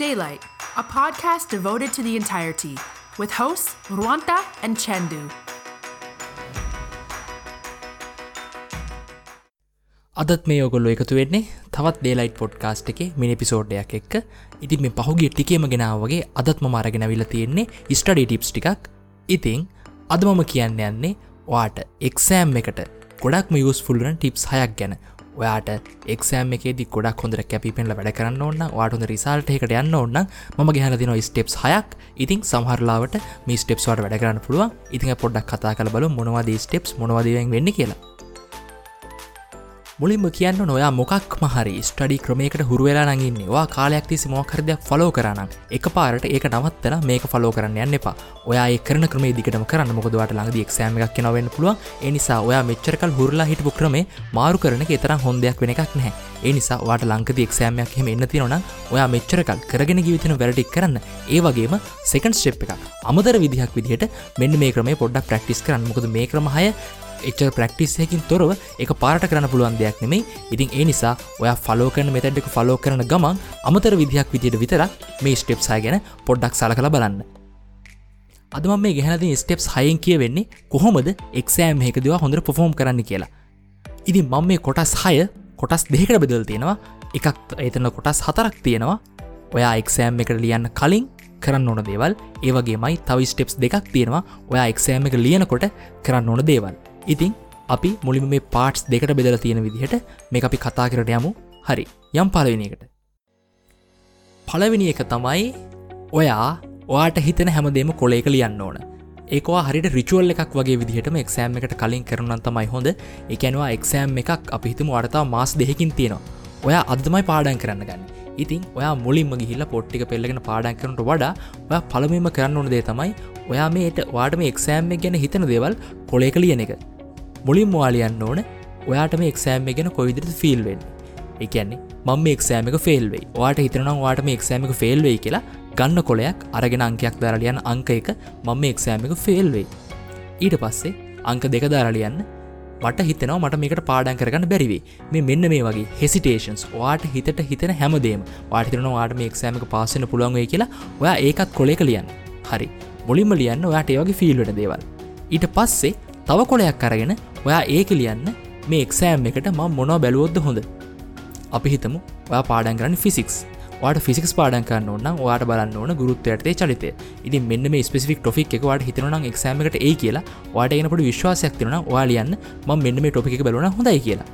Daylight, a podcast devoted to the entirety, with hosts Ruanta and Chandu. අදත් මේ ඔගොල්ලො එකතු වෙන්නේ තවත් ඩේලයිට් පොඩ්කාස්ට් එක මිනි පිසෝඩ්ඩයක් එක්ක ඉතින් මේ පහුගේ ටිකේම ගෙනාවගේ අදත්ම මාරගෙන විල තියෙන්නේ ස්ටඩි ටිප්ස් ටිකක්. ඉතිං අද මම කියන්න යන්නේ වාට එක්සෑම් එකට ගොඩක්ම යස් ෆුල්ලන ටිප්ස් හයක් ගැන. ඔයාට එක්ෂෑම් එකේදි ගොඩක් හොඳර කැපිපෙන්ල වැඩ කරන්න ඔන්න වාටුඳ රිසාල්ට එකට යන්න ඔන්න ම ගැහල දින ස්ටෙප්ස් හයක්. ඉතින් සහරලාවට මේ ස්ටෙප්ස්වට වැඩ කරන්න පුළුව ඉතින් පොඩ්ඩක් කතා කල බල මොනවාද ස්ටෙප්ස් මොනවදවෙන් වෙන්න කියලා. මුලින්ම කියන්න නොයා මොකක් මහරි ස්ටඩි ක්‍රමයකට හුරුවෙලා නඟන්නේ වා කාලයක් තිසි මොකරදයක් ෆලෝ කරන්න එක පාරට ඒක නවත්තන මේක ෆලෝ කරන්න යන්න එපා. ඔයා කරන ක්‍රම දිකට කරන්න. මොකදවට ළඟද එක්ෂෑම එකක් නවෙන්න පුළුවන්. එනිසා ඔයා මෙච්චරකල් හුරලා හිටපු ක්‍රමේ මාරු කරන එතරම් හොඳයක් වෙන එකක් නැහැ. එනිසා වාට ලංකද එක්ෂෑමයක් හෙම එන්න තිනොන ඔයා මෙච්චරකල් කරගෙන ගීවිතන වැරටික් කරන්න. ඒ වගේම සෙකන් ස්ටප් එකක්. අමදර විදිහක් විදිහට මෙන්න මේ ක්‍රමේ පොඩ්ඩක් ප්‍රක්ටිස් කරන්න. මොකද මේ ක්‍රමහය එච්ච ප්‍රක්ටිස්සයකින් තොරව එක පාට කරන්න පුළුවන් දෙයක් නෙමේ ඉතින් ඒ නිසා ඔය ෆලෝකන මෙතැඩ්ඩක ෆලෝ කරන ගමන් අමතර විදිහක් විදියට විතරක් මේ ස්ටෙප්සාය ගැන පොඩ්ඩක් සල කළ බලන්න අදම මේ ගැහනති ස්ටෙප්ස් හයෙන් කිය වෙන්නේ කොහොමද එක්සෑම් හකදවා හොඳට පොෆෝම් කරන්න කියලා. ඉතින් මං මේ කොටස් හය කොටස් දෙකට බෙදල් තියෙනවා. එකක් එතන කොටස් හතරක් තියෙනවා. ඔයා එක්සෑම් එකට ලියන්න කලින් කරන්න ඕන දේවල්. ඒවගේමයි තව ස්ටෙප්ස් දෙකක් තියෙනවා. ඔයා එක්සෑම් එක ලියනකොට කරන්න ඕන දේවල්. ඉතිං අපි මුලිම මේ පාට්ස් දෙකට බෙදල තියෙන විදිහට මේ අපි කතා කරට යමු. හරි. යම් පලවෙනිකට පලවෙනි එක තමයි ඔයා ඔයාට හිතන හැමදේම කොලේක ලියන්න ඕන. ඒකවා හරිට රිචුවල් එකක් වගේ විදිහටම එක්සෑම් එකට කලින් කරනන් තමයි හොඳ. එකනවා එක්සෑම් එකක් අපි හිතම වර්තා මාස් දෙහකින් තියෙනවා. ඔයා අදමයි පාඩන් කරන්න ගන්න. ඉතින් ඔයා මුලින්ම ගිහිල්ල පොට්ටික පෙල්ලගෙන පාඩන් කරනට වඩා ඔය පළමම කරන්න ඕන දේ තමයි ඔයා මේට වාටම එක්සෑම් ගැන හිතන දේවල් කොලේක ලියන එක. මුලින් වාලියන්න ඕන ඔයාට මේ එක්සෑම් ගැන කොවිදිරට ෆිල්වෙන් එකන්නේ මම එක්සෑමක ෆෙල්වෙයි වාට හිතනම් වාට මේ එක්සෑමක ෆෙල්වෙයි කියලා ගන්න කොලයක් අරගෙන අංකයක් දරලියන්න අංක එක මම එක්සෑමක ෆෙල්වෙයි ඊට පස්සේ අංක දෙක දරලියන්න මට හිතනවා මට මේකට පාඩන් කරගන්න බැරිවේ. මේ මෙන්න මේ වගේ හෙසිටේෂන්ස් වාට හිතට හිතන හැමදේම. වාටිතරන වාට මේ එක්සෑමක පාසන පුළුවන්ගේ කියලා ඔයා ඒකත් කොලෙක ලියන්න. හරි. මුලින්ම ලියන්න ඔයාට ඒවගේ ෆිල්වට දේවල්. ඊට පස්සේ තව කොලයක් අරගෙන ඔයා ඒක ලියන්න මේ එක්සෑම් එකට ම මොනව බැලුවොද්ද හොඳ. අපි හිතමු ඔයා පාඩන් කරන්න ෆිසික්ස් වාට ෆිසික්ස් පාඩන් කරන්න ඕන්න වාට බලන්න ඕන ගුරුත්තයටේ චලිතය. ඉති මෙන්න මේ ස්පෙසිික් ටොෆික් එක වාට හිතනම් එක්සෑමකට ඒ කියලා. වාට එනපට විශ්වාසයක් තිරන වාලියන්න ම මෙන්න මේ ටොපික බලන හොඳයි කියලා.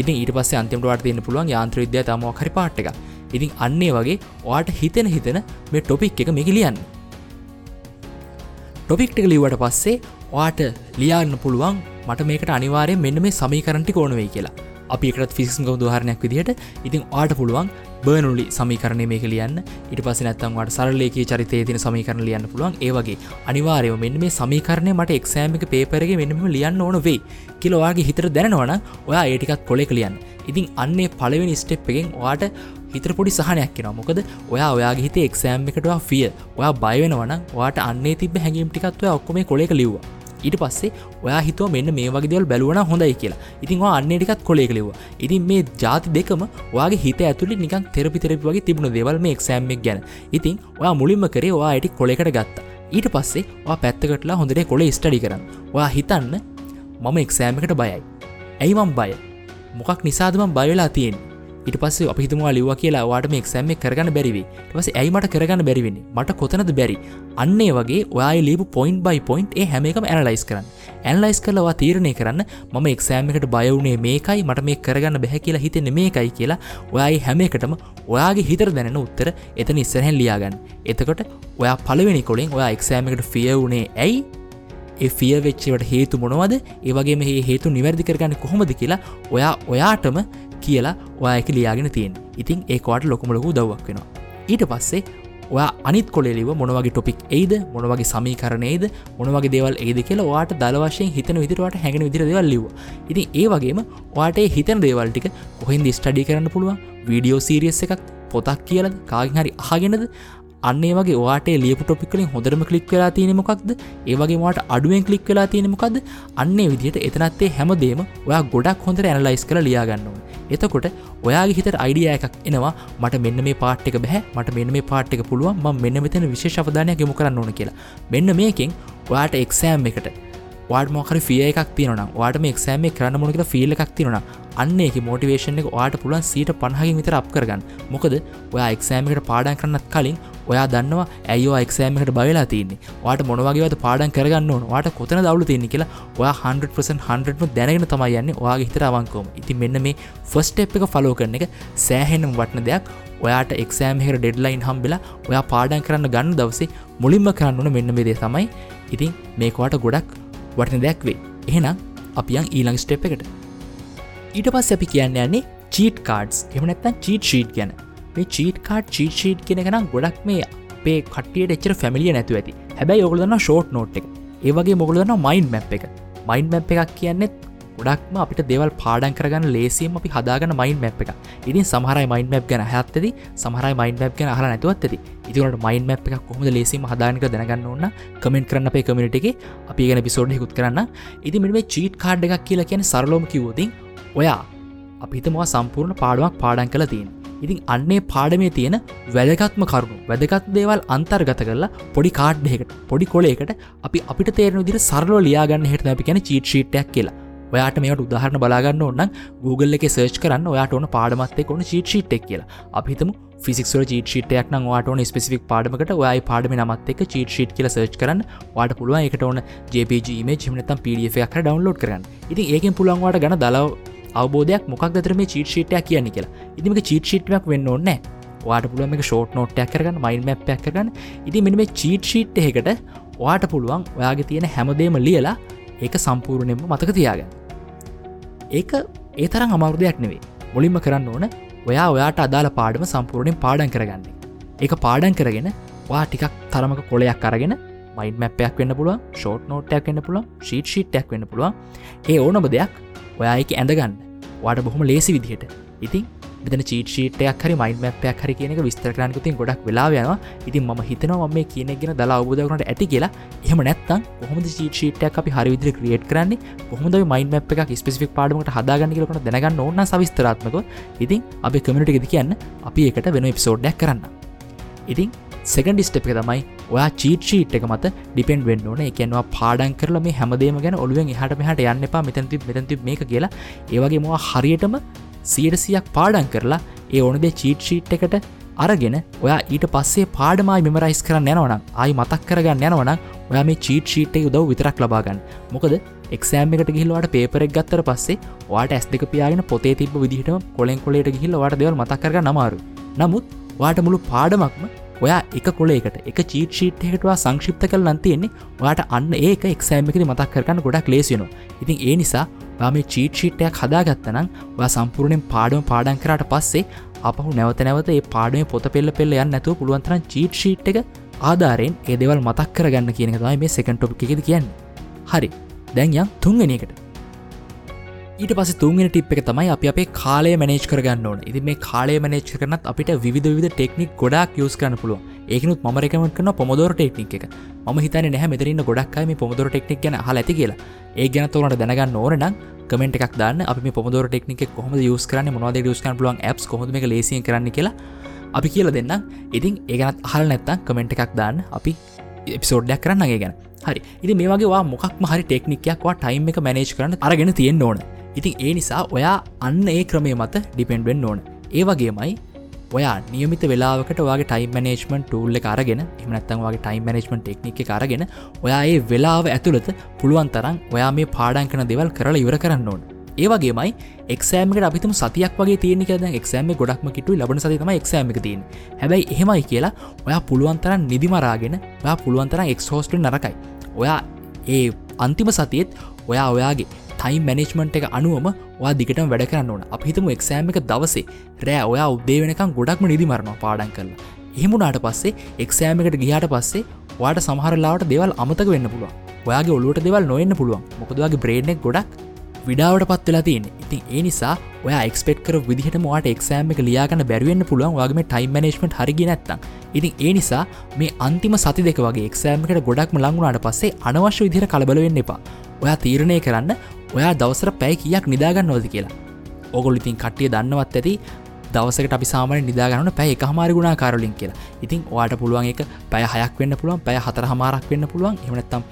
ඉතින් ඊට පස්සේ අන්තිමට වාට තියන්න පුළුවන් යාන්ත්‍ර විද්‍යා තම හරි පාට් එක ඉතින් අන්නේ වගේ වාට හිතෙන හිතන මේ ටොපික් එක මේක ලියන්න. ටොපික්ට ලිවට පස්සේ වාට ලියන්න පුළුවන් මට මේකට අනිවාරය මෙන්න මේ සමීකරන්ටි ඕනවෙයි කියලා. අපිකට ෆිසිංක දුහරණයක් විදිහට. ඉතින් ආට පුළුවන් බර්නුලි සමීකරණය මේක ලියන්න. ඉට පස නැත්තන්වට සරලේක චරිතය තින සමීකරන ලියන්න පුළුවන්. ඒවගේ අනිවාරයම මෙන්න මේ සමීකරණය මට එක්සෑමික පේපරගේ මෙන්නම ලියන්න ඕන වෙයි කියලවාගේ හිතර දැනවන ඔයා ඒටිකත් කොලෙ ලියන්න. ඉතින් අන්නේ පලවෙනි ස්ටෙප් එකෙන් වාට හිතර පොඩි සහනයක් කෙන මොකද ඔයා ඔයාගේ හිත එක්සෑම් එකටවා ෆිය ඔයා බයවෙනවන වාට අන්නේ තිබ හැඟීම් ටිකත්ව ඔක්කොම කොලෙක ලිව්වා. ඊට පස්සේ ඔයා හිතුව මෙන්න මේ වගේ දෙවල් බැලුවන හොඳයි කියලා. ඉතින් අන්නටිකත් කොලේ කලෙව ඉතින් මේ ජාති දෙකම වගේ හිත ඇතුළි නිකන් තෙරපි තෙරපි වගේ තිබුණ දෙවල් මේ එක්සෑම්මක් ගැන. ඉතින් ඔයා මුලින්ම කරේ ඔයා ඇටි කොලෙකට ගත්තා. ඊට පස්සේ වා පැත්තකටලා හොඳට කොලේ ස්ටඩි කරන්න. ඔයා හිතන්න මම එක්සෑමකට බයයි. ඇයිමම් බය මොකක් නිසාදම බයවෙලා තියෙන් ඉට පස්සේ අපිතුමවා ලිව කියලා වාටම එක්සෑම කරගන්න බැරිවි පස ඇයිමට කරගන්න බැරිවෙන්නේ මට කොතනද බැරි? අන්නේ වගේ ඔයා ලිබ පොයින්් බයි පොයින්් ඒ හැම එකම ඇනලයිස් කරන්න. ඇන්ලයිස් කලවා තීරණය කරන්න මම එක්සෑමකට බයවුණේ මේකයි මට මේ කරගන්න බැහැ කියලා හිතෙන මේකයි කියලා ඔයායි හැම එකටම ඔයාගේ හිතර දැනෙන උත්තර එතන ඉස්සරහැන් ලියාගන්න. එතකොට ඔයා පලවෙනි කොලින් ඔයා එක්සෑමකට ෆිය වුණේ ඇයි? ෆිය වෙච්චවට හේතු මොනවද? ඒවගේ මේ හේතු නිවැරදි කරගන්න කොහොමද කියලා ඔයා ඔයාටම කියලා ඔයක ලියාගෙන තියෙන් ඉතින් ඒකවාට ලොකුමලකු දවක් වෙනවා. ඊට පස්සේ ඔයා අනිත් කොලෙලිව මොනවගේ ටොපික් ඒද මොනවගේ සමීකරණයේද මොනවගේ දේවල් ඒද කියලා වාට දල වශයෙන් හිතන විදිරට හැගෙන විදිර දෙවල් ලිව ඉතින් ඒ වගේම වාටේ හිතන දේවල්ටික කොහින්ද ස්ටඩි කරන්න පුළුවන්? වීඩියෝ සීරියස් එකක් පොතක් කියලද කාගින් හරි අහගෙනද? අන්නේ වගේ වාට ලියපු ටොපිකලින් හොඳරම කලික් වෙලා තියෙනමොකක්ද ඒවගේ වාට අඩුවෙන් කලික් වෙලා තියෙනමොකක්ද අන්නේ විදිහට එතනත්තේ හැමදේම ඔයා ගොඩක් හොඳර ඇනලයිස් කර ලියාගන්නවා එතකොට ඔයාගේ හිතට අයිඩිය එකක් එනවා. මට මෙන්න මේ පාට්ක බැහ. මට මෙන්න මේ පාට්ක පුළුවන්. ම මෙන්න මෙතන විශේෂ අවධානයක් යොමු කරන්න ඕන කියලා. මෙන්න මේකින් ඔයාට එක්සෑම් එකට වාඩ මොකර ෆිය එකක් තියන වාට මේ එක්සෑම කරන්න මොනකට ෆිල් එකක් තියන අන්න එක මෝටිවේෂන් එක වාට පුළුවන් සීට පණහකින් විතර අප කරගන්න. මොකද ඔයා එක්සෑමකට පාඩන් කරන්නත් කලින් ඔයා දන්නවා ඇයෝ එක්සෑමකට බවෙලා තින්නේ? වාට මොනවගේවත පාඩන් කරගන්න ඕන? වාට කොතන දවු තියන්නේ කියලා ඔයා 100% 100ම දැනගෙන තමයි යන්නේ ඔයාගේ හිතර අවංකෝම ඉති මෙන්න මේ ෆස්ට එප් එක ෆලෝ කරන එක සෑහෙනම් වටන දෙයක්. ඔයාට එක්සෑම්හෙර ඩෙඩ්ලයින් හම්බිලා ඔයා පාඩන් කරන්න ගන්න දවසේ මුලින්ම කරන්නන මෙන්න මෙදේ තමයි. ඉතින් මේකවාට ගොඩක් වටන දෙයක් වේ එහෙනම් අපියන් ඊළඟ ස්ටෙප් එකට. ඊට පස් අපි කියන්න යන්නේ චීට කාඩ්ස් එමනැත්තන් චීට ශීට් ගැන. මේ චීට කාඩ් චීට ශීට් කෙනෙකනම් ගොඩක් මේ අපේ කටියට එච්චර ෆැමිලිය නැතු ඇති. හැබැයි ඔගලන්න ෂෝට් නෝට් එක. ඒවගේ මොගලන්න මයින් මැප් එක. මයින් මැප් එකක් කියන්නෙත් ගොඩක්ම අපිට දෙවල් පාඩන් කරගන්න ලේසිම් අපි හදාගන්න මයින් මැප් එක ඉතින් සමහරයි මයින් මැප් ගැන හැත්තද සමහරයි මයින් මැප් ගැන හලා නැතුවත් ඇති. ඉතිවට මයින් මැප් එකක් කොහොමද ලේසිම හදානක දැනගන්න ඕන්න කමෙන්ට කරන්න අපේ කමිට එක. අපි ගැන පිසෝඩ් හිකුත් කරන්න. ඉති මෙ චීට් කාඩ් එකක් කියලා කියන සරලෝම කිවෝතින් ඔයා අපිතමවා සම්පූර්ණ පාඩුවක් පාඩන් කළ තින් ඉතින් අන්නේ පාඩමේ තියෙන වැදගත්ම කරුණු වැදගත් දේවල් අන්තර්ගත කරලා පොඩි කාඩ්ඩයකට පොඩි කොලේකට අපි අපිට තේරන දිර සරලෝ ලියාගන්න හට අපි කියන චීට ශීට්ටයක් කියලා. ඔයාට මේට උදාහරණ බලාගන්න ඔන්න Google එක සර්ච් කරන්න ඔයාට ඕන පාඩමත්තේ කොන චීට ශීට්ක් කියලා. අපිතම ෆිසික්ල චීට ශීටයක් නම් වාට ඕන ස්පෙසිික් පාඩමකට ඔයයි පාඩම නමත් එක චීට ශීට් කියල සර්ච් කරන්න. වාට පුළුවන් එකට ඕන ජපG මේ චිමනතම් පඩF එකක් ඩවන්ලෝඩ් කරන්න ඉතින් ඒකෙන් පුළන්වාට ගන දලාව අවබෝධයක් මොක් දතර මේ චීට ශීටයක් කියන්න කියලා. ඉතිමක චීට ශීට්මක් වෙන්න ඕන්න වාට පුළුවන් එක ෂෝට් නෝට්ටයක් කරගන්න මයින් මැප්යක් කරගන්න. ඉති මෙ මේ චීට ශීට් එකට වාට පුළුවන් ඔයාගේ තියෙන හැමදේම ලියලා ඒක සම්පූර්ණයෙන්ම මතක තියාගන්න. ඒක ඒ තරම් අමවෘදයක් නෙවේ මුලින්ම කරන්න ඕන ඔයා ඔයාට අදාළ පාඩම සම්පූර්ණයෙන් පාඩන් කරගන්න. ඒක පාඩන් කරගෙන වා ටිකක් තරමක කොලයක් අරගෙන මයින් මැපයක් වෙන්න පුළුව ෂෝට් නෝට්ටයක් වෙන්න පුළුව ශීට් ශීට්ටයක් වෙන්න පුළුවන්. ඒ ඕනම දෙයක් ඔයා එක ඇඳගන්න. වාට බොහොම ලේසි විදිහට. ඉතින් මෙතන චීට්ෂීටයක් හරි මයින් මැපයක් හරි කියනක විස්තරකරනකුතින් ගොඩක් වෙලායනවා ඉතින් ම හිතනවා මේ කියනෙගෙන දලා අවබෝධකනට ඇති කියලා. එහම නැත්තන් කොහොමද චීට්ෂීටයක් අපි හරිවිදිර ක්‍රියට් කරන්නේ? කොහොමද මයින් මැප් එක ස්පෙසිික් පාඩමට හදාගන්න කියලකට දැනගන්න ඕන්න සවිස්තරාත්මක ඉතින් අපි කමිටගෙද කියන්න අපි එකට වෙන එපිසෝඩ්ඩක් කරන්න. ඉතින් සෙකන්ඩ ස්ටප් එක තමයි ඔයා චීට්ෂීට් එක මත ඩිපෙන්ඩ වෙන්න ඕන. එකනවා පාඩන් කරල මේ හැමදේම ගැන ඔලුවෙන් හට මෙහට යන්න එපා. මෙතැති මෙතැති මේ කියලා. ඒවගේ මවා හරියටම සියටසියක් පාඩන් කරලා ඒ ඕනද චීට් ෂීට් එකට අරගෙන ඔයා ඊට පස්සේ පාඩමයි මෙමරයිස් කරන්න යනවනම් ආයි මතක් කරගන්න යනවනම් ඔයා මේ චීට් ෂීට් උදව විතරක් ලබාගන්න මොකද එක්ෂෑම් එකට ගිහිල්වාට පේපරෙක් ගත්තර පස්සේ වාට ඇස් දෙක පියාගෙන පොතේ තිබ විදිහටම කොලෙන් කොලට ගිහිල්ල වාට දෙවල් මතක්කර නමාරු නමුත් වාට මුළු පාඩමක්ම ඔයා එක කොලේකට එක චීට ශීට් එකටවා සංක්ෂිප්ත කල් නන්තියෙන්නේ ඔයාට අන්න ඒක එක්සෑම්මකද මතක් කරන්න ගොඩක් ලේසියනවා ඉතින් ඒ නිසා මේ චීට ශීට්ටයක් හදාගත්තනම් වා සම්පූර්ණයෙන් පාඩම පාඩන් කරට පස්සේ අපහු නැවත නැවත ඒ පාඩම පොත පෙල්ල පෙල්ල යන්න නැතුව පුළුවන්තරන් චීට් ශීට් එක ආධාරයෙන් ඒ දෙවල් මතක් කරගන්න කියන තමයි මේ සෙකන්ටොප් එකෙද කියන්න. හරි. දැන් යම් තුන්ගෙනකට ඊට පස තුන්ගෙන ටිප් එක තමයි අප අපේ කාලය මනේජ් කරගන්න ඕන. ඉති මේ කාලය මනේච් කරනත් අපිට විධ විධ ටෙක්නික් ගොඩක් යස් කරන්න පුළුව ඒකනුත් ම රකමට කන පොමදොර ටෙක්නික් එක. ම හිතන නැහ මෙතරන්න ගොඩක්යි මේ පොමදොර ටෙක්නික් ගැන හ ඇති කියලා. ඒ ගැන තෝරට දැනගන්න ඕනනම් කමෙන්ට එකක් දාන්න. අපි පොමදොර ටෙක්නික් කොහොම යස් කරන්න මොද ස් කන පුලුවන් ඇප් කොහොම එක ලේසි කරන්න කියලා අපි කියල දෙන්න ඉතින් ඒගනත් හල් නැත්තම් කමෙන්ට් එකක් දාන්න. අපි එපිසෝඩ්ඩයක් කරන්නගේ ගැන. හරි. ඉති මේවාගේවා මොක්ම හරි ටෙක්නිකයක්වා ටයිම් එක මනේජ් කරන්න අරගෙන තියෙන් ඕන. ඉතින් ඒ නිසා ඔයා අන්න ඒ ක්‍රමය මත ඩිපෙන්ඩෙන් ඕන. ඒ වගේමයි ඔයා නියමිත වෙලාවකට වගේ ටයිම් මනේජ්මන් ටූල්ල අරගෙන එමනත්තන් වගේ ටයිම් මනේජ්මන් ටෙක්නික අරගෙන ඔයා ඒ වෙලාව ඇතුළත පුළුවන් තරම් ඔයා මේ පාඩන් කන දෙවල් කරලා ඉවර කරන්න ඕන. ඒවගේමයි එක්ෂෑමකට අපිතුම සතියක් වගේ තියෙනෙ ද එක්ෂෑම ගොඩක්ම කිටු ලබන සතිතම එක්ෂෑමක තින් හැබැයි එහෙමයි කියලා ඔයා පුළුවන්තරන් නිදිමරාගෙන ඔයා පුළුවන්තරම් එක්හෝස්ට නරකයි. ඔයා ඒ අන්තිම සතියත් ඔයා ඔයාගේ ටයිම් මැනේජ්මන්ට් එක අනුවම වා දිගටම වැඩ කරන්න ඕන. අපිතම එක්ෂෑම එක දවසේ රෑ ඔයා උද්දේ වෙනකම් ගොඩක්ම නිදි මරනවා පාඩන් කරලා. එහෙමුණට පස්සේ එක්ෂෑම එකට ගියාට පස්සේ වාට සමහරලාවට දෙවල් අමතක වෙන්න පුළුව ඔයාගේ ඔලුවට දෙවල් නොවෙන්න පුළුවන්. මොකදවාගේ බ්‍රේඩ්නෙක් ගොඩක් විඩාවට පත් වෙලා තියන ඉතින් ඒ නිසා ඔය එක්ස්පෙක් කර විදිහට මට එක්ෂෑම එක ලියාගන්න බැරිවෙන්න පුළුවන්. වගේ ටයිම් මනේශ්මට හරිගි නැත්තම්. ඉතින් ඒ නිසා මේ අන්තිම සති දෙක වගේ එක්ෂෑමකට ගොඩක්ම ලංගුණට පස්සේ අනවශ්‍ය විදිර කලබලවෙන්න එපා. ඔයා තීරණය කරන්න ඔයා දවසර පැයි කියක් නිදාගන්න නොද කියලා ඔගොලිතින් කට්ටිය දන්නවත් ඇති දවසකට අපි සාමන නිදාගන්න පැය එක හමාරි ගුණා කාරලින් කියලා. ඉතින් වාට පුළුවන් එක පැය හයක් වෙන්න පුළුවන් පැය හතර හමාරක් වෙන්න පුළුවන් එමනත්තම්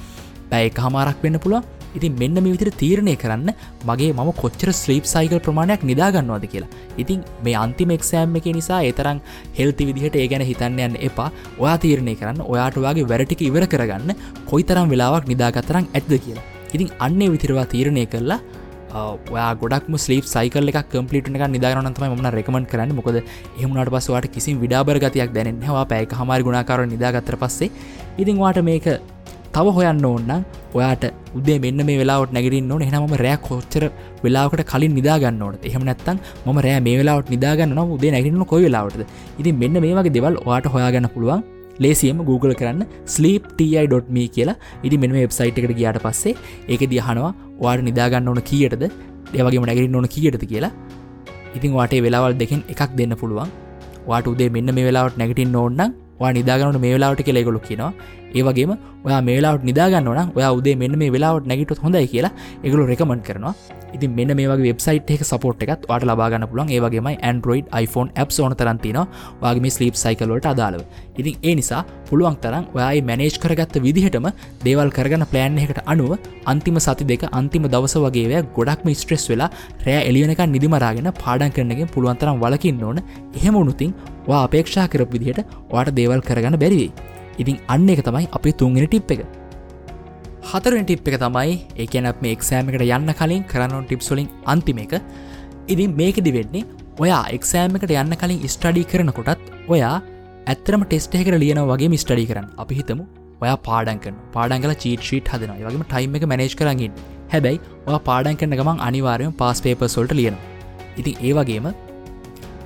පැය එක හමාරක් වෙන්න පුළුවන්. ඉතින් මෙන්න මේ විදිර තීරණය කරන්න මගේ මම කොච්චර ස්ලීප් සයිකල් ප්‍රමාණයක් නිදාගන්නවාද කියලා. ඉතින් මේ අන්තිම එක්සෑම් එක නිසා ඒතරම් හෙල්ති විදිහට ඒ ගැන හිතන්නයන්න එපා. ඔයා තීරණය කරන්න ඔයාට වගේ වැරටික ඉවර කරගන්න කොයි තරම් වෙලාවක් නිදාගතරම් ඇත්ද කියලා. ඉතින් අන්නේ විතිරවා තීරණය කරලා ඔයා ගොඩක් ස්ලීප සයිකල් එක කම්පලිට එක නිදාරනතම ම රෙකමන් කරන්න. මොකද එහමට පස්සවාට කිසි විඩාබර ගතියක් දැනෙනවා පැයක හමරි ගුණාකාර නිදාගත්තර පස්සේ. ඉතින් වාට මේක තව හොයන්න ඕන්න ඔයාට උදේ මෙන්න මේ වෙලාවට නැගරින් ඕන. එහනම රෑ කොච්චර වෙලාකට කලින් නිදාගන්න ඕට එහෙම නැත්තන් ම රෑ මේ වෙලාවට නිදාගන්න උදේ නැගරන්න කොයි වෙලාවටද? ඉතින් මෙන්න මේ වගේ දෙවල් ඔයාට හොයාගන්න පුළුවන්. ලේසියම Google කරන්න sleepti.me කියලා. ඉදි මෙම වෙබ්සයිට් එකට ගියාට පස්සේ ඒක දිහනවා වාට නිදාගන්න ඕන කියටද? ඒවගේ නැගරින් ඕන කියටද? කියලා. ඉතින් වාටේ වෙලාවල් දෙකින් එකක් දෙන්න පුළුවන්. වාට උදේ මෙන්න මේ වෙලාවට නැගටින් ඕන්න වා නිදාගන්නට මේ වෙලාවට කෙලෙගොලු කියනවා. ඒවගේම ඔයා මේලාට නිදාගන්න න ඔයා උදේ මෙන්න මේ වෙලාවට නැගිටත් හොඳයි කියලා එකගලු රෙකමන් කරනවා. ඉතින් මෙන්න මේ වගේ වෙබ්සයිට් එක සපෝට් එකත් වාට ලබාගන්න පුළන් ඒවගේමයි Android iPhone App ඕන තරන්තින වගේ ස්ලීප් සයිකලෝට අදාළව. ඉතින් ඒ නිසා පුළුවන් තරම් ඔයායි මැනේජ් කරගත්ත විදිහටම දේවල් කරගන්න ප්ලෑන් එකට අනුව අන්තිම සති දෙක අන්තිම දවස වගේ ගොඩක්ම ස්ට්‍රෙස් වෙලා රෑ එලියනක නිදිමරාගෙන පාඩන් කරනගෙන් පුළුවන්තරම් වලකින්න ඕන. එහෙම උනුතින් වා අපේක්ෂා කරප විදිහට වාට දේවල් කරගන්න බැරිවේ ඉතින් අන්න එක තමයි අපේ තුන්ගෙන ටිප් එක. හතරෙන් ටිප් එක තමයි ඒකන මේ එක්සෑමකට යන්න කලින් කරන්න ටිප්සොලින් අන්තිම එක. ඉතින් මේකදි වෙන්නේ ඔයා එක්සෑමකට යන්න කලින් ස්ටඩී කරනකොටත් ඔයා ඇත්තරම ටෙස්ට එකට ලියන වගේ ස්ටඩි කරන්න. අපි හිතමු ඔයා පාඩන්කන පාඩංගල චීට ශීට් හදන වගේම ටයිම් එක මනේජ් කරගින් හැබැයි ඔයා පාඩන් කරන ගමන් අනිවාරයෙන් පාස් පේපර්සොල්ට ලියනවා. ඉතින් ඒ වගේම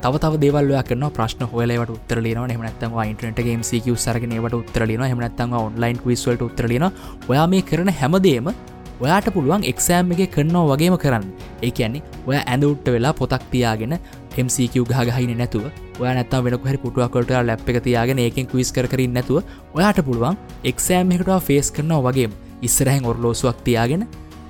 තව දේවල්ලයා කරන ප්‍රශ්න හොලට උත්තරලන හමනත්තම ඉන්ටනටගේ මසික සරගෙනවට උත්තරලන හමනත්තම ඔන්ලයින් විස්වලට උත්තරලන ඔයා මේ කරන හැමදේම ඔයාට පුළුවන් එක්සෑම් එක කරනවා වගේම කරන්න. ඒ කියන්නේ ඔය ඇඳුට්ට වෙලා පොතක් තියාගෙන MCQ ගහගහින නැතුව ඔය නැත්ත වෙන හරි පුටුවකොට ලැප් එක තියාගෙන ඒකෙන් කවිස් කරන්න නැතුව ඔයාට පුළුවන් එක්සෑම් එකට ෆේස් කරනවා වගේ ඉස්සරහැන් ඔරලෝසුවක් තියාගෙන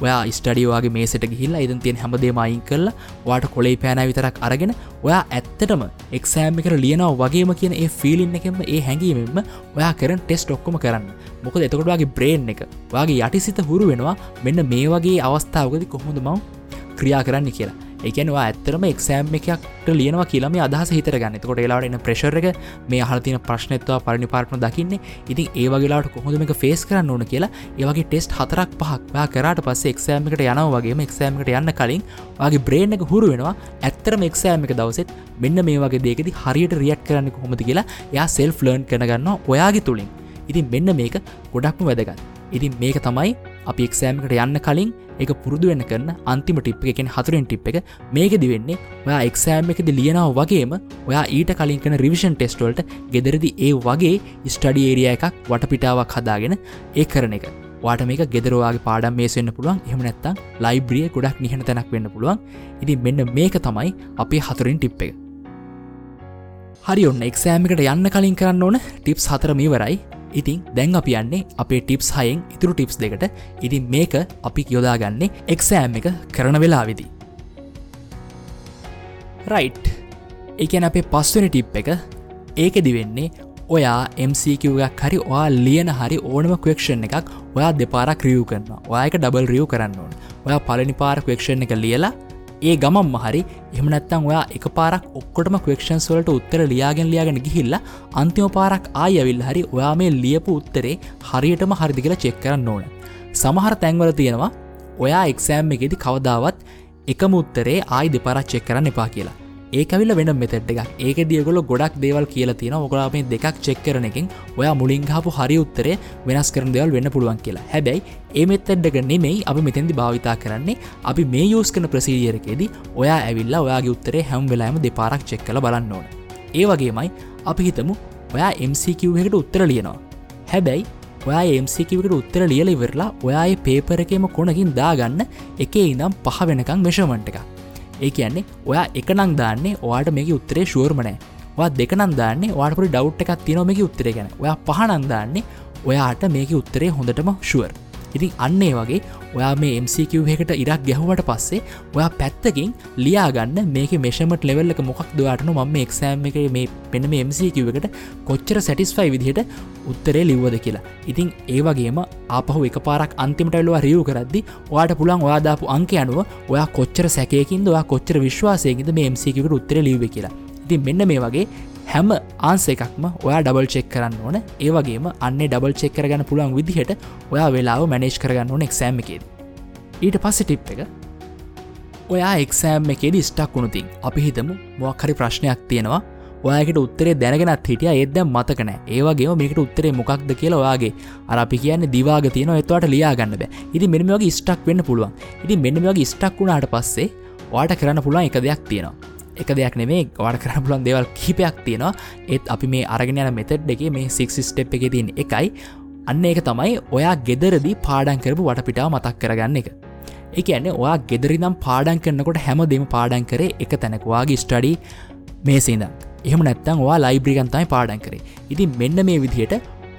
ඔයා ස්ටඩියවාගේ මේසට ගිහිල්ලා ඉදන් තියෙන් හැමදේම අයින් කරලා වාට කොලේ පෑන විතරක් අරගෙන ඔයා ඇත්තටම එක්සෑම් එකට ලියනව වගේම කියන ඒ ෆිලින්න එකෙම ඒ හැඟීමෙන්ම ඔයා කරන ටෙස්ට ඔක්කොම කරන්න. මොකද එතකොටවාගේ බ්‍රේන් එක වගේ යටිසිත හුරු වෙනවා මෙන්න මේ වගේ අවස්ථාවකද කොහොඳ මව ක්‍රියා කරන්න කියලා. එකනවා ඇත්තරම එක්සෑම් එකක්ට ලියනවා කියලම අදහස හිතර ගන්න කොට ඒලාට එන්න ප්‍රශර් එක මේ හලතින ප්‍රශ්නත්වා පරිණි පාර්ටන දකින්නේ. ඉතින් ඒවගේලාට කොහොඳම එක ෆේස් කරන්න ඕන කියලා ඒවගේ ටෙස්ට් හතරක් පහක් කරට පස්ස එක්සෑම්කට යන වගේ එක්සෑම්කට යන්න කලින් වගේ බ්‍රේන් එක හුරු වෙනවා. ඇත්තරම එක්සෑම් එක දවසෙත් මෙන්න මේ වගේ දේකෙද හරියට රියට් කරන්න කොහොමති කියලා යා සෙල් ෆ්ලර්න් කරගන්න ඔයාගේ තුළින් ඉතින් මෙන්න මේක ගොඩක්ම වැදගත්. ඉතින් මේක තමයි අපි එක්සෑම්කට යන්න කලින් එක පුරුදු වෙන කරන අන්තිම ටිප් එකෙන් හතුරෙන් ටිප් එක. මේක දිවෙන්නේ ඔයා එක්සෑම් එකද ලියනාව වගේම ඔයා ඊට කලින් කන රිවිෂන් ටෙස්ටවල්ට ගෙදරදි ඒ වගේ ස්ටඩි ඒරිය එකක් වටපිටාවක් හදාගෙන ඒ කරන එක. වාට මේක ගෙදරවාගේ පාඩම් මේසෙන්න්න පුළුවන්. එහම නැත්තම් ලයිබ්‍රිය ගොඩක් නිහන තැනක් වෙන්න පුළුවන්. ඉති මෙන්න මේක තමයි අපේ හතුරින් ටිප් එක. හරි ඔන්න එක්සෑමිකට යන්න කලින් කරන්න ඕන ටිප්ස් හතර මීවරයි ඉතින් දැන් අපි යන්නේ අපේ ටිප්ස් හයෙන් ඉතුරු ටිප්ස් දෙකට. ඉතින් මේක අපි යොදාගන්නේ එක්සෑම් එක කරන වෙලා විදි රයිට් එකන අපේ පස්වනි ටිප් එක. ඒක දිවෙන්නේ ඔයා MCකවයක් හරි ඔයා ලියන හරි ඕනම කවෙක්ෂන් එකක් ඔයා දෙපාරක් රියව් කරන්න ඔයාක ඩබල් රියව් කරන්න ඕන. ඔයා පලනි පාර කවෙක්ෂන් එක ලියලා ඒ ගමම් හරි. එමනත්තං ඔයා එක පාරක් ඔක්කොටම කවෙක්ෂන්ස් වලට උත්තර ලියාගෙන ලියාගෙන ගිහිල්ලා අන්තිම පාරක් ආයවිල් හරි ඔයා මේ ලියපු උත්තරේ හරියටම හරිදි කියලා චෙක් කරන්න ඕන. සමහර තැන්වල තියෙනවා ඔයා එක්සෑම් එකෙදි කවදාවත් එකම උත්තරේ ආයි දෙපරත් චෙක් කරන්න එපා කියලා. ඒකවිල වෙන මෙතෙට් එකක්. ඒක දියගොල ගොඩක් දේවල් කියලා තියෙන ඔකලාපේ දෙකක් චෙක් කරන එකින් ඔයා මුලින්හපු හරි උත්තරේ වෙනස් කරන දෙවල් වෙන්න පුළුවන් කියලා. හැබැයි ඒ මෙත්තෙඩ්ඩක නෙමෙයි අපි මෙතැදි භාවිතා කරන්නේ. අපි මේ යස් කන ප්‍රසීියරකෙදී ඔයා ඇවිල්ලා ඔයාගේ උත්තරේ හැම් වෙලාම දෙපාරක් චෙක් කළ බලන්න ඕන. ඒ වගේමයි අපි හිතමු ඔයා MCQහකට උත්තර ලියනවා. හැබැයි ඔයා MCකිවට උත්තර ලියල ඉවරලා ඔයායේ පේපර එකම කොනකින් දාගන්න එකේ ඉනම් පහ වෙනකං මෙෂමන්ට එකක්. ඒ කියන්නේ ඔයා එකනං දාන්නේ ඔයාට මේක උත්තරේ ශුවර්මනෑ වා දෙකනන් දාන්නේ වාටපුරි ඩව් එකක් තියනො මේක උත්තරේ ගැන. ඔයා පහනන් දාන්නේ ඔයාට මේක උත්තරේ හොඳටම ශුවර් ඉතින් අන්නේ වගේ ඔයා මේ MCQහකට ඉරක් ගැහුවට පස්සේ ඔයා පැත්තකින් ලියාගන්න මේක මේෂමට ලෙවල්ලක මොකක් දවාටන මම එක්සෑම් එක මේ පෙන මේ MCQ එකට කොච්චර සැටිස්ෆයි විදිහට උත්තරේ ලිව්වද කියලා. ඉතින් ඒවගේම ආපහු එක පාරක් අන්තිමටල්ලවා රියව් කරද්දි ඔයාට පුළන් ඔයාදාපු අංක අනුව ඔයා කොච්චර සැකයකින්ද ඔයා කොච්චර විශ්වාසයකිද මේ MCකට උත්තර ලිව කියලා. ඉතින් මෙන්න මේ වගේ හැම ආන්ස එකක්ම ඔයා ඩබල් චෙක් කරන්න ඕන. ඒවගේම අන්නේ ඩබල් චෙක් කරගන්න පුළුවන් විදිහට ඔයා වෙලාව මැනේජ් කරගන්න ඕන එක්සෑම් එකේද. ඊට පස්ස ටිප් එක. ඔයා එක්සෑම් එකේද ස්ටක් වුණුතින් අපි හිතමු මොක්හරි ප්‍රශ්නයක් තියෙනවා. ඔයාකට උත්තරේ දැනගෙනත් හිටිය. ඒද මතකන ඒවගේ මේකට උත්තරේ මොකක්ද කියලා ඔයාගේ අරපි කියන්න දිවාග තියෙන එතවට ලියාගන්න බෑ. ඉති මෙනිමගේ ස්ටක් වෙන්න පුළුවන්. ඉති මෙනිමගේ ස්ටක් වුණාට පස්සේ වාට කරන්න පුළුවන් එක දෙයක් තියෙනවා. එක දෙයක් නෙමේ වාට කරන්න පුලන් දෙවල් කිපයක් තියෙනවා. ඒත් අපි මේ අරගෙන යන මෙතඩ් එක මේ සික් ස්ටප් එක තින් එකයි. අන්න ඒක තමයි ඔයා ගෙදරදි පාඩන් කරපු වටපිටාව මතක් කරගන්න එක. එක ඇන්න ඔයා ගෙදරි නම් පාඩන් කරන්නකොට හැම දෙම පාඩන් කරේ එක තැනකවාගේ ස්ටඩි මේ සිද එහම නැත්තන් වා ලයිබ්‍රිගන්තයි පාඩන් කරේ. ඉතින් මෙන්න මේ විදිහට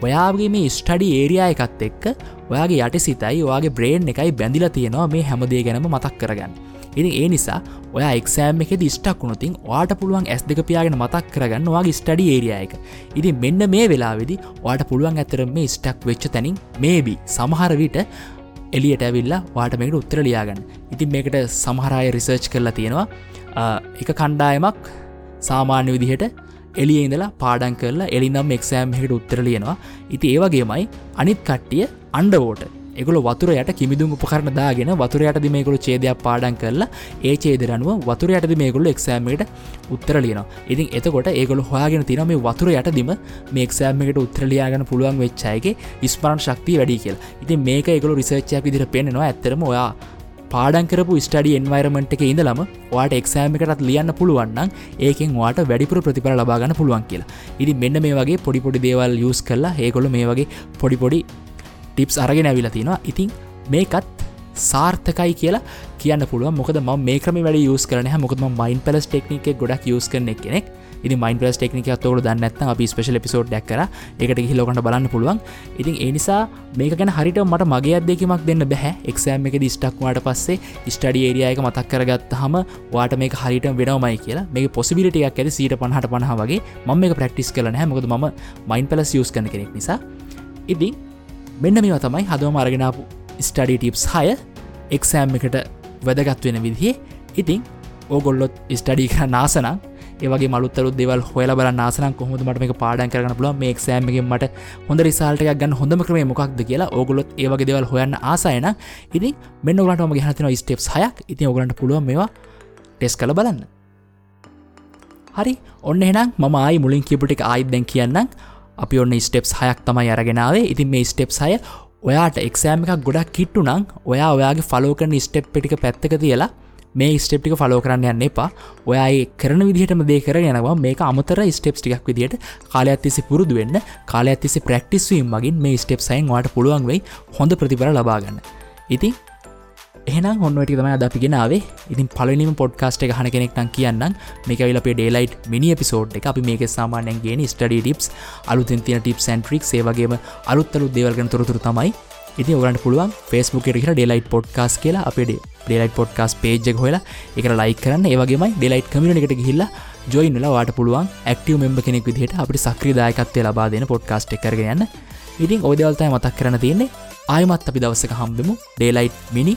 ඔයාගේ මේ ස්ටඩි ඒරයා එකත් එක්ක ඔයාගේ යට සිතයි ඔයාගේ බ්‍රේන් එකයි බැඳිලා තියෙනවා මේ හැමදේ ගැනම මතක් කරගන්න. ඉතින් ඒ නිසා ඔයා එක්සෑම් එක දිස්ටක් වුණුතින් වාට පුළුවන් ඇස් දෙක පියාගෙන මතක් කරගන්න වගේ ස්ටඩි ඒරියයක ඉතින් මෙන්න මේ වෙලාවෙදි වාට පුළුවන් ඇතර මේ ස්ටක් වෙච්ච තැනින් මේබි සමහර විට එලියට ඇවිල්ලා වාට මේකට උත්තර ලියාගන්න. ඉතින් මේකට සමහරය රිසර්ච් කරලා තියෙනවා. එක කණ්ඩායමක් සාමාන්‍ය විදිහට එලිය ඉඳලා පාඩන් කරලා එලිනම් එක්සෑම් එකට උත්තර ලියනවා. ඉති ඒවගේමයි අනිත් කට්ටිය අන්ඩවෝට එගොල වතුර යට කිමිදුම් උපකරන දාගෙන වතුර යටද මේකුළු චේදයක් පාඩන් කරලා ඒ චේදරනුව වතුර යටද මේකුළු එක්සෑමට උත්තර ලියන ඉතින් එතකොට ඒගොල හොයාගෙන තින මේ වතුර යටදිම මේ එක්සෑමකට උත්‍රලියයාගන පුළුවන් වෙච්චායගේ ඉස්මරන් ශක්තිය වැඩි කියල්. ඉතින් මේක එකගොල රිසර්ච්චයක් විදිර පෙන්නවා ඇත්තරම ඔයා පාඩන්කරපු ස්ටඩි එන්වරමට එක ඉඳලම වාට එක්සෑම එකටත් ලියන්න පුළුවන්නම් ඒකෙන් වාට වැඩිපුර ප්‍රතිඵල ලබාගන්න පුළුවන් කියලා. ඉදි මෙන්න මේ වගේ පොඩිපොඩි දේවල් යස් කරලා ඒකොළ මේ වගේ පොඩිපොඩි ටිප්ස් අරගෙන ඇවිලා තියෙනවා ඉතින් මේකත් සාර්ථකයි කියලා කියන්න පුළුව මොකද ම මේ ක්‍රම වැඩ යස් කරන මොකද මයින් පලස් ටෙක්නික ගොඩක් යස් කරන කෙනෙක් ඉති මයින් පලස් ටෙක්නික තෝර දන්නත් අපි ස්පේෂල පිසෝඩ් ඩක්කර එකට හිලොකට බලන්න පුළුවන්. ඉතින් ඒනිසා මේක ගැන හරිට මට මගේ අදෙකමක් දෙන්න බැහැ එක්සෑම් එක දිස්ටක්වාට පස්සේ ස්ටඩි ඒරියයක මතක් කරගත් හම වාට මේ හරිට වෙනමයි කියලා මේ පොසිබිලිටියක් ඇති සීට පහට පහ වගේ. ම මේ ප්‍රක්ටිස් කරන හැමකද ම මයින් පලස් යස් කන කෙනෙක් නිසා. ඉතින් මෙන්න මේවා තමයි හදවම අරගෙනාපු ස්ටඩි ටිප්ස් හය. එක්සෑම් එකට වැදගත් වෙන විදිහේ. ඉතිං ඕගොල්ලොත් ස්ටඩි කර නාසනං ඒවගේ මලුත්තරු දෙවල් හොල බල නාසන කොහොද මට මේ පාඩන් කරන පුල මේ ක්ෂෑමගෙන් මට හොඳ රිසාල්ටයක් ගන්න හොඳම ක්‍රම මොකක්ද කියලා ඕගොලොත් ඒවගේ දෙවල් හොයන්න ආසයන ඉතින් මෙන්න ගලටම හතින ස්ටප්ස් හයක්. ඉතින් ඔගලන්ට පුළුව මේවා ටෙස් කළ බලන්න. හරි. ඔන්න එනම් මම ආයි මුලින් කිපුටික් ආයිදැන් කියන්නම්. අපි ඔන්න ස්ටෙප්ස් හයක් තමයි අරගෙනාවේ ඉතින් මේ ස්ටෙප්ස් හය ඔයාට එක්සෑම එකක් ගොඩක් කිට්ටු නං ඔයා ඔයාගේ ෆලෝකන ස්ටෙප් පිටික පැත්තක තියලා මේ ස්ටප්ටික ෆලෝ කරන්න යන්න එපා. ඔයයි කරන විදිහටම දේ කර යනවා. මේක අමතර ස්ටප්ස් ටික් විදිට කාලයක් තිසි පුරුදු වෙන්න කාලයක් තිසි ප්‍රක්ටිස්වීම් මගින් මේ ස්ටප් සයින් වාට පුළුවන් වෙයි හොඳ ප්‍රතිපර ලබාගන්න ඉතින් එහනම් ඔන්නට තම අද පිගෙනාවේ ඉතින් පලනිම පොඩ්කාස්ට එක හන කෙනෙක්ටන් කියන්න මේකවිල අපේ ඩේලයිට් මිනි පිසෝඩ් එක. අපි මේක සාමානයන්ගේ ස්ටඩි ටිප්ස් අලුතින් තින ටිප් සන්ට්‍රික් සේවගේම අලුත්තලු දේවල්ගෙන තොරතුර තමයි. ඉති ඔගලට පුළුවන් ෆස්බුක් එකට ඩෙලයිට් පොඩ්කාස් කියලා අපේ ඩෙලයිට් පොඩ්කාස් පේජ් හොලා එක ලයි කරන්න. ඒවගේමයි ඩෙලයිට් කමිට එකට ගහිල්ලා ජොයින්ල වාට පුළුවන් ඇක්ටව මෙම්බ කෙනෙක් විදිහට අපි සක්‍රදායකත්වය ලබා දෙන පොඩ්කාස්ට් එකරගයන්න ඉතින් ඔදවල්තයි මතක් කරන තියන්නේ. ආයමත් අපි දවසක හම්බෙමු ඩේලයිට් මිනි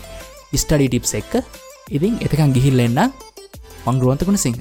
ස්ටඩි ටිප්ස් එක්ක ඉතින් එතකන් ගිහිල්ල එන්න මංගරුවන්තකුණ සිංහ